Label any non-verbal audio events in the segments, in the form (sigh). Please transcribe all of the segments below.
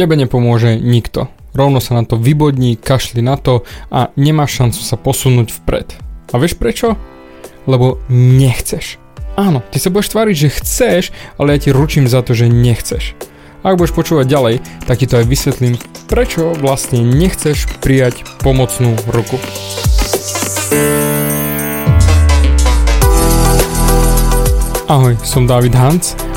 Tebe nepomôže nikto. Rovno sa na to vybodní, kašli na to a nemáš šancu sa posunúť vpred. A vieš prečo? Lebo nechceš. Áno, ty sa budeš tváriť, že chceš, ale ja ti ručím za to, že nechceš. Ak budeš počúvať ďalej, tak ti to aj vysvetlím, prečo vlastne nechceš prijať pomocnú ruku. Ahoj, som David Hans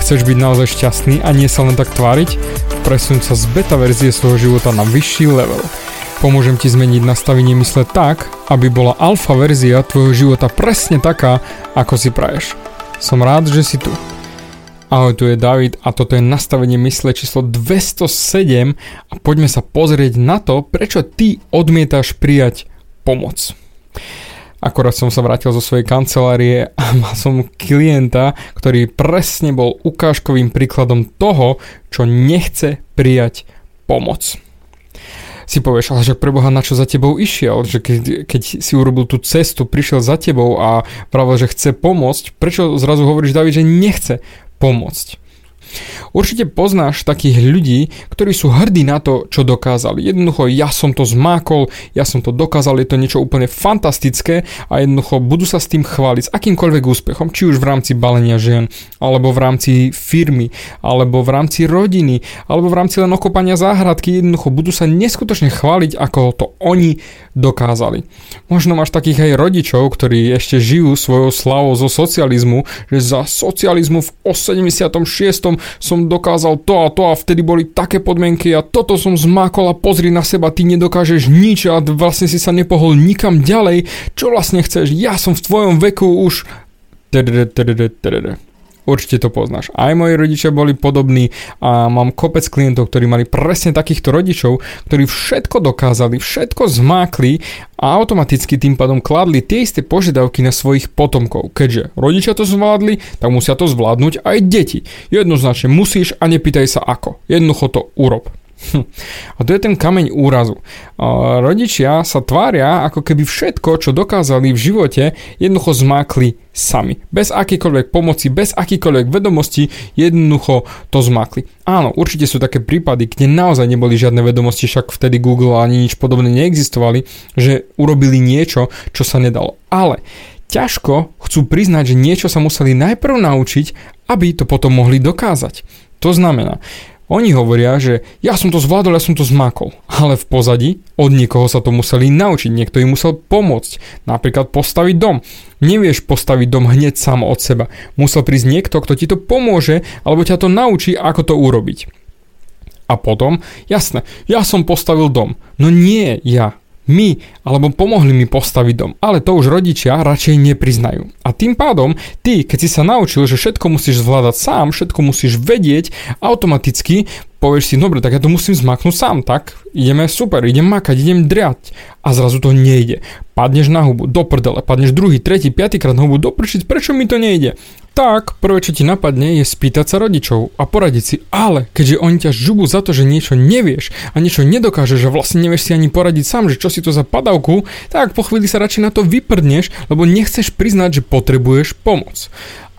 Chceš byť naozaj šťastný a nie sa len tak tváriť? Presun sa z beta verzie svojho života na vyšší level. Pomôžem ti zmeniť nastavenie mysle tak, aby bola alfa verzia tvojho života presne taká, ako si praješ. Som rád, že si tu. Ahoj, tu je David a toto je nastavenie mysle číslo 207 a poďme sa pozrieť na to, prečo ty odmietáš prijať pomoc. Akorát som sa vrátil zo svojej kancelárie a (laughs) mal som klienta, ktorý presne bol ukážkovým príkladom toho, čo nechce prijať pomoc si povieš, ale že preboha na čo za tebou išiel, že keď, keď si urobil tú cestu, prišiel za tebou a pravil, že chce pomôcť, prečo zrazu hovoríš David, že nechce pomôcť. Určite poznáš takých ľudí, ktorí sú hrdí na to, čo dokázali. Jednoducho, ja som to zmákol, ja som to dokázal, je to niečo úplne fantastické a jednoducho budú sa s tým chváliť s akýmkoľvek úspechom, či už v rámci balenia žien, alebo v rámci firmy, alebo v rámci rodiny, alebo v rámci len okopania záhradky. Jednoducho budú sa neskutočne chváliť, ako to oni dokázali. Možno máš takých aj rodičov, ktorí ešte žijú svojou slavou zo socializmu, že za socializmu v 86 som dokázal to a to a vtedy boli také podmienky a toto som zmákol a pozri na seba, ty nedokážeš nič a vlastne si sa nepohol nikam ďalej, čo vlastne chceš, ja som v tvojom veku už Určite to poznáš. Aj moji rodičia boli podobní a mám kopec klientov, ktorí mali presne takýchto rodičov, ktorí všetko dokázali, všetko zmákli a automaticky tým pádom kladli tie isté požiadavky na svojich potomkov. Keďže rodičia to zvládli, tak musia to zvládnuť aj deti. Jednoznačne musíš a nepýtaj sa ako. Jednoducho to urob. (laughs) A to je ten kameň úrazu. Rodičia sa tvária, ako keby všetko, čo dokázali v živote, jednoducho zmákli sami. Bez akýkoľvek pomoci, bez akýkoľvek vedomosti, jednoducho to zmákli. Áno, určite sú také prípady, kde naozaj neboli žiadne vedomosti, však vtedy Google ani nič podobné neexistovali, že urobili niečo, čo sa nedalo. Ale ťažko chcú priznať, že niečo sa museli najprv naučiť, aby to potom mohli dokázať. To znamená, oni hovoria, že ja som to zvládol, ja som to zmakol. Ale v pozadí od niekoho sa to museli naučiť, niekto im musel pomôcť. Napríklad postaviť dom. Nevieš postaviť dom hneď sám od seba. Musel prísť niekto, kto ti to pomôže, alebo ťa to naučí, ako to urobiť. A potom, jasné, ja som postavil dom. No nie ja, my, alebo pomohli mi postaviť dom, ale to už rodičia radšej nepriznajú. A tým pádom, ty, keď si sa naučil, že všetko musíš zvládať sám, všetko musíš vedieť, automaticky povieš si, dobre, tak ja to musím zmaknúť sám, tak ideme super, idem makať, idem driať a zrazu to nejde. Padneš na hubu, do prdele, padneš druhý, tretí, piatýkrát na hubu, do prčic, prečo mi to nejde? Tak, prvé čo ti napadne je spýtať sa rodičov a poradiť si, ale keďže oni ťa žubu za to, že niečo nevieš a niečo nedokážeš, že vlastne nevieš si ani poradiť sám, že čo si to za padavku, tak po chvíli sa radšej na to vyprdneš, lebo nechceš priznať, že potrebuješ pomoc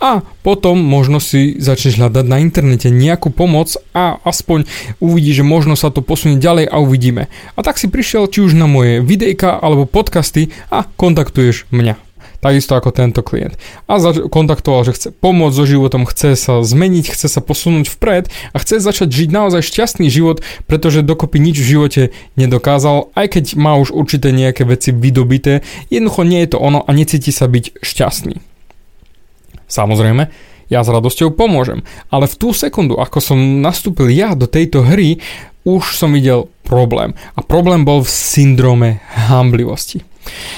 a potom možno si začneš hľadať na internete nejakú pomoc a aspoň uvidíš, že možno sa to posunie ďalej a uvidíme. A tak si prišiel či už na moje videjka alebo podcasty a kontaktuješ mňa. Takisto ako tento klient. A zač- kontaktoval, že chce pomôcť so životom, chce sa zmeniť, chce sa posunúť vpred a chce začať žiť naozaj šťastný život, pretože dokopy nič v živote nedokázal, aj keď má už určité nejaké veci vydobité, jednoducho nie je to ono a necíti sa byť šťastný. Samozrejme, ja s radosťou pomôžem, ale v tú sekundu, ako som nastúpil ja do tejto hry, už som videl problém. A problém bol v syndrome hamblivosti.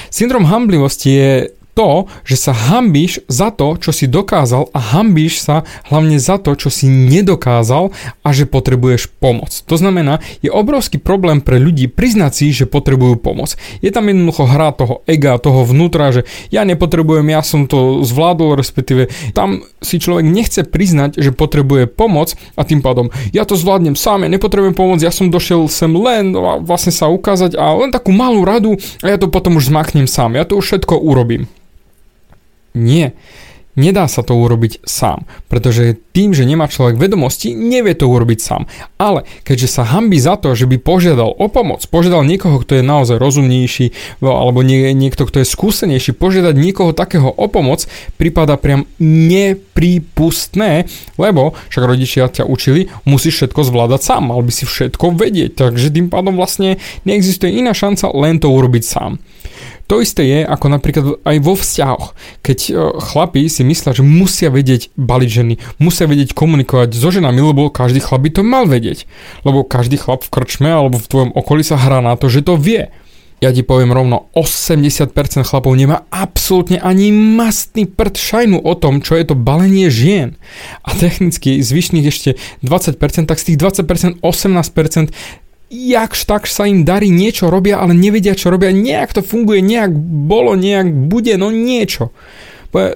Syndrom hamblivosti je to, že sa hambíš za to, čo si dokázal a hambíš sa hlavne za to, čo si nedokázal a že potrebuješ pomoc. To znamená, je obrovský problém pre ľudí priznať si, že potrebujú pomoc. Je tam jednoducho hra toho ega, toho vnútra, že ja nepotrebujem, ja som to zvládol, respektíve tam si človek nechce priznať, že potrebuje pomoc a tým pádom ja to zvládnem sám, ja nepotrebujem pomoc, ja som došiel sem len vlastne sa ukázať a len takú malú radu a ja to potom už zmaknem sám, ja to už všetko urobím. Nie. Nedá sa to urobiť sám, pretože tým, že nemá človek vedomosti, nevie to urobiť sám. Ale keďže sa hambí za to, že by požiadal o pomoc, požiadal niekoho, kto je naozaj rozumnejší, alebo nie, niekto, kto je skúsenejší, požiadať niekoho takého o pomoc, prípada priam neprípustné, lebo však rodičia ťa učili, musíš všetko zvládať sám, mal by si všetko vedieť, takže tým pádom vlastne neexistuje iná šanca len to urobiť sám. To isté je ako napríklad aj vo vzťahoch. Keď e, chlapí si myslia, že musia vedieť baliť ženy, musia vedieť komunikovať so ženami, lebo každý chlap by to mal vedieť. Lebo každý chlap v krčme alebo v tvojom okolí sa hrá na to, že to vie. Ja ti poviem rovno, 80% chlapov nemá absolútne ani mastný prd šajnu o tom, čo je to balenie žien. A technicky zvyšných ešte 20%, tak z tých 20% 18% jakž tak sa im darí, niečo robia, ale nevedia, čo robia, nejak to funguje, nejak bolo, nejak bude, no niečo.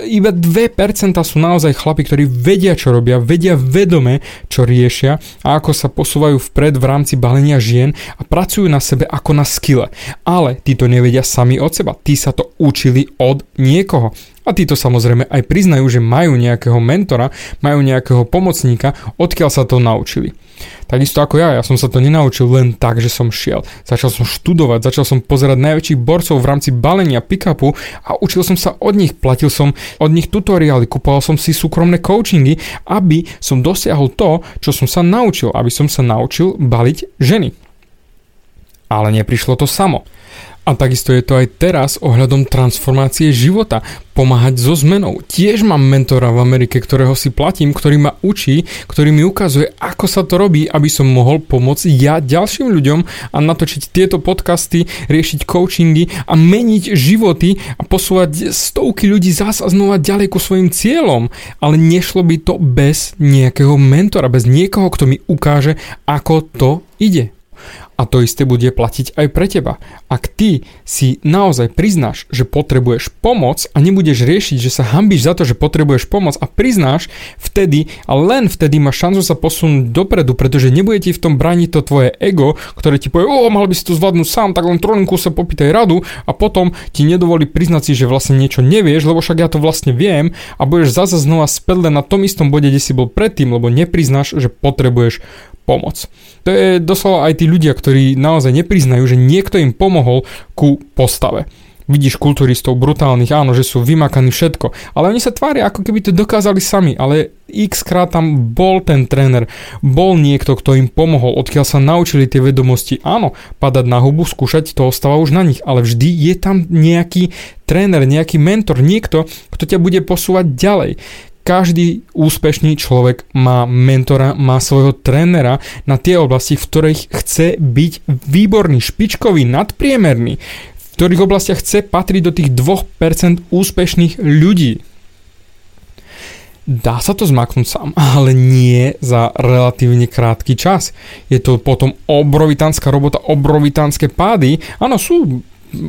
Iba 2% sú naozaj chlapi, ktorí vedia, čo robia, vedia vedome, čo riešia a ako sa posúvajú vpred v rámci balenia žien a pracujú na sebe ako na skille. Ale tí to nevedia sami od seba, tí sa to učili od niekoho. A títo samozrejme aj priznajú, že majú nejakého mentora, majú nejakého pomocníka, odkiaľ sa to naučili. Takisto ako ja, ja som sa to nenaučil len tak, že som šiel. Začal som študovať, začal som pozerať najväčších borcov v rámci balenia pick-upu a učil som sa od nich, platil som od nich tutoriály, kupoval som si súkromné coachingy, aby som dosiahol to, čo som sa naučil, aby som sa naučil baliť ženy. Ale neprišlo to samo. A takisto je to aj teraz ohľadom transformácie života, pomáhať so zmenou. Tiež mám mentora v Amerike, ktorého si platím, ktorý ma učí, ktorý mi ukazuje, ako sa to robí, aby som mohol pomôcť ja ďalším ľuďom a natočiť tieto podcasty, riešiť coachingy a meniť životy a posúvať stovky ľudí zás a znova ďalej ku svojim cieľom. Ale nešlo by to bez nejakého mentora, bez niekoho, kto mi ukáže, ako to ide. A to isté bude platiť aj pre teba. Ak ty si naozaj priznáš, že potrebuješ pomoc a nebudeš riešiť, že sa hambíš za to, že potrebuješ pomoc a priznáš vtedy a len vtedy máš šancu sa posunúť dopredu, pretože nebude ti v tom brániť to tvoje ego, ktoré ti povie, o, mal by si to zvládnuť sám, tak len trolinku sa popýtaj radu a potom ti nedovolí priznať si, že vlastne niečo nevieš, lebo však ja to vlastne viem a budeš zase znova späť na tom istom bode, kde si bol predtým, lebo nepriznáš, že potrebuješ pomoc. To je doslova aj tí ľudia, ktorí naozaj nepriznajú, že niekto im pomohol ku postave. Vidíš kulturistov brutálnych, áno, že sú vymakaní všetko, ale oni sa tvária, ako keby to dokázali sami, ale x krát tam bol ten tréner, bol niekto, kto im pomohol, odkiaľ sa naučili tie vedomosti. Áno, padať na hubu, skúšať, to ostáva už na nich, ale vždy je tam nejaký tréner, nejaký mentor, niekto, kto ťa bude posúvať ďalej. Každý úspešný človek má mentora, má svojho trénera na tie oblasti, v ktorých chce byť výborný, špičkový, nadpriemerný, v ktorých oblastiach chce patriť do tých 2% úspešných ľudí. Dá sa to zmaknúť sám, (laughs) ale nie za relatívne krátky čas. Je to potom obrovitánska robota, obrovitánske pády. Áno, sú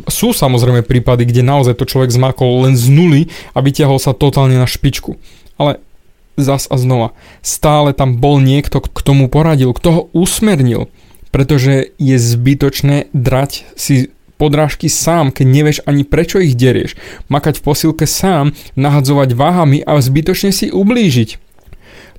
sú samozrejme prípady, kde naozaj to človek zmakol len z nuly a vyťahol sa totálne na špičku ale zas a znova, stále tam bol niekto, k tomu poradil, kto ho usmernil, pretože je zbytočné drať si podrážky sám, keď nevieš ani prečo ich derieš. Makať v posilke sám, nahadzovať váhami a zbytočne si ublížiť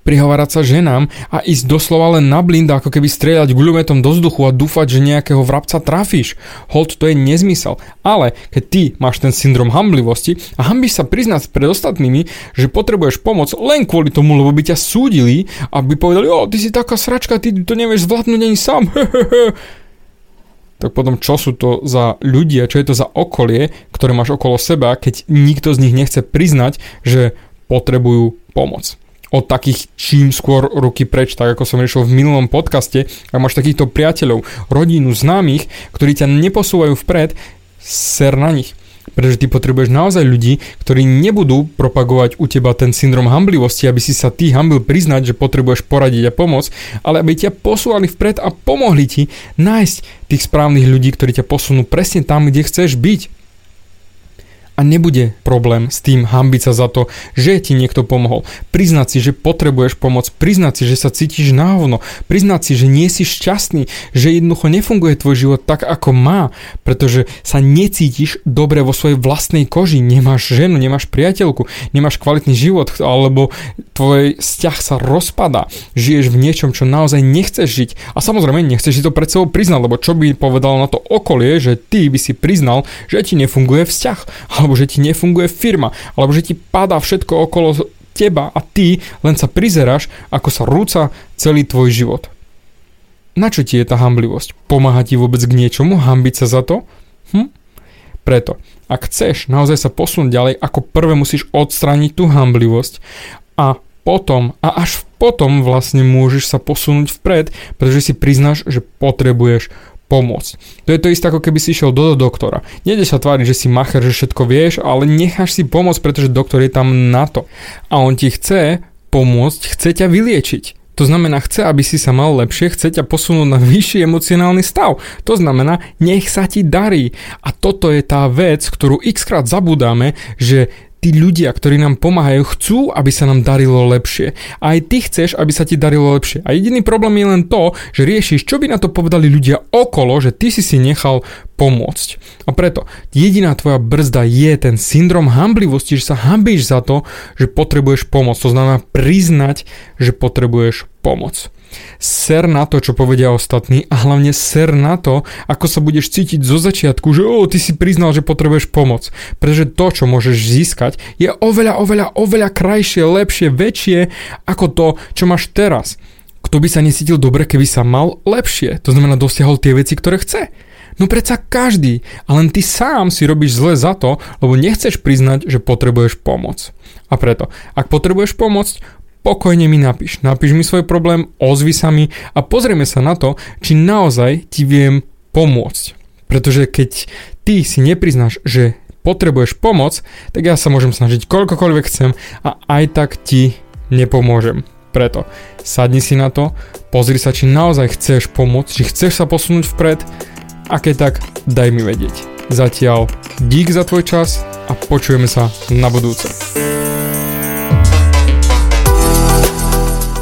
prihovárať sa ženám a ísť doslova len na blinda, ako keby strieľať guľometom do vzduchu a dúfať, že nejakého vrabca trafíš. Hold, to je nezmysel. Ale keď ty máš ten syndrom hamblivosti a hambíš sa priznať pred ostatnými, že potrebuješ pomoc len kvôli tomu, lebo by ťa súdili a by povedali, o, ty si taká sračka, ty to nevieš zvládnuť ani sám. (laughs) tak potom čo sú to za ľudia, čo je to za okolie, ktoré máš okolo seba, keď nikto z nich nechce priznať, že potrebujú pomoc od takých čím skôr ruky preč, tak ako som riešil v minulom podcaste, ak máš takýchto priateľov, rodinu, známych, ktorí ťa neposúvajú vpred, ser na nich. pretože ty potrebuješ naozaj ľudí, ktorí nebudú propagovať u teba ten syndrom hamblivosti, aby si sa ty hambil priznať, že potrebuješ poradiť a pomôcť, ale aby ťa posúvali vpred a pomohli ti nájsť tých správnych ľudí, ktorí ťa posunú presne tam, kde chceš byť a nebude problém s tým hambiť sa za to, že ti niekto pomohol. Priznať si, že potrebuješ pomoc, priznať si, že sa cítiš na hovno, priznať si, že nie si šťastný, že jednoducho nefunguje tvoj život tak, ako má, pretože sa necítiš dobre vo svojej vlastnej koži, nemáš ženu, nemáš priateľku, nemáš kvalitný život, alebo tvoj vzťah sa rozpada, žiješ v niečom, čo naozaj nechceš žiť. A samozrejme, nechceš si to pred sebou priznať, lebo čo by povedalo na to okolie, že ty by si priznal, že ti nefunguje vzťah alebo že ti nefunguje firma, alebo že ti padá všetko okolo teba a ty len sa prizeráš, ako sa rúca celý tvoj život. Na čo ti je tá hamblivosť? Pomáha ti vôbec k niečomu? Hambiť sa za to? Hm? Preto, ak chceš naozaj sa posunúť ďalej, ako prvé musíš odstrániť tú hamblivosť a potom a až potom vlastne môžeš sa posunúť vpred, pretože si priznáš, že potrebuješ pomôcť. To je to isté, ako keby si išiel do, do doktora. Nedeš sa tváriť, že si macher, že všetko vieš, ale necháš si pomôcť, pretože doktor je tam na to. A on ti chce pomôcť, chce ťa vyliečiť. To znamená, chce, aby si sa mal lepšie, chce ťa posunúť na vyšší emocionálny stav. To znamená, nech sa ti darí. A toto je tá vec, ktorú x krát zabudáme, že tí ľudia, ktorí nám pomáhajú, chcú, aby sa nám darilo lepšie. A aj ty chceš, aby sa ti darilo lepšie. A jediný problém je len to, že riešiš, čo by na to povedali ľudia okolo, že ty si si nechal pomôcť. A preto jediná tvoja brzda je ten syndrom hamblivosti, že sa hambíš za to, že potrebuješ pomoc. To znamená priznať, že potrebuješ pomoc. Ser na to, čo povedia ostatní a hlavne ser na to, ako sa budeš cítiť zo začiatku, že o, ty si priznal, že potrebuješ pomoc. Pretože to, čo môžeš získať, je oveľa, oveľa, oveľa krajšie, lepšie, väčšie ako to, čo máš teraz. Kto by sa necítil dobre, keby sa mal lepšie? To znamená, dosiahol tie veci, ktoré chce. No predsa každý, a len ty sám si robíš zle za to, lebo nechceš priznať, že potrebuješ pomoc. A preto, ak potrebuješ pomoc, pokojne mi napíš. Napíš mi svoj problém, ozvi sa mi a pozrieme sa na to, či naozaj ti viem pomôcť. Pretože keď ty si nepriznáš, že potrebuješ pomoc, tak ja sa môžem snažiť koľkokoľvek chcem a aj tak ti nepomôžem. Preto sadni si na to, pozri sa, či naozaj chceš pomôcť, či chceš sa posunúť vpred a keď tak, daj mi vedieť. Zatiaľ dík za tvoj čas a počujeme sa na budúce.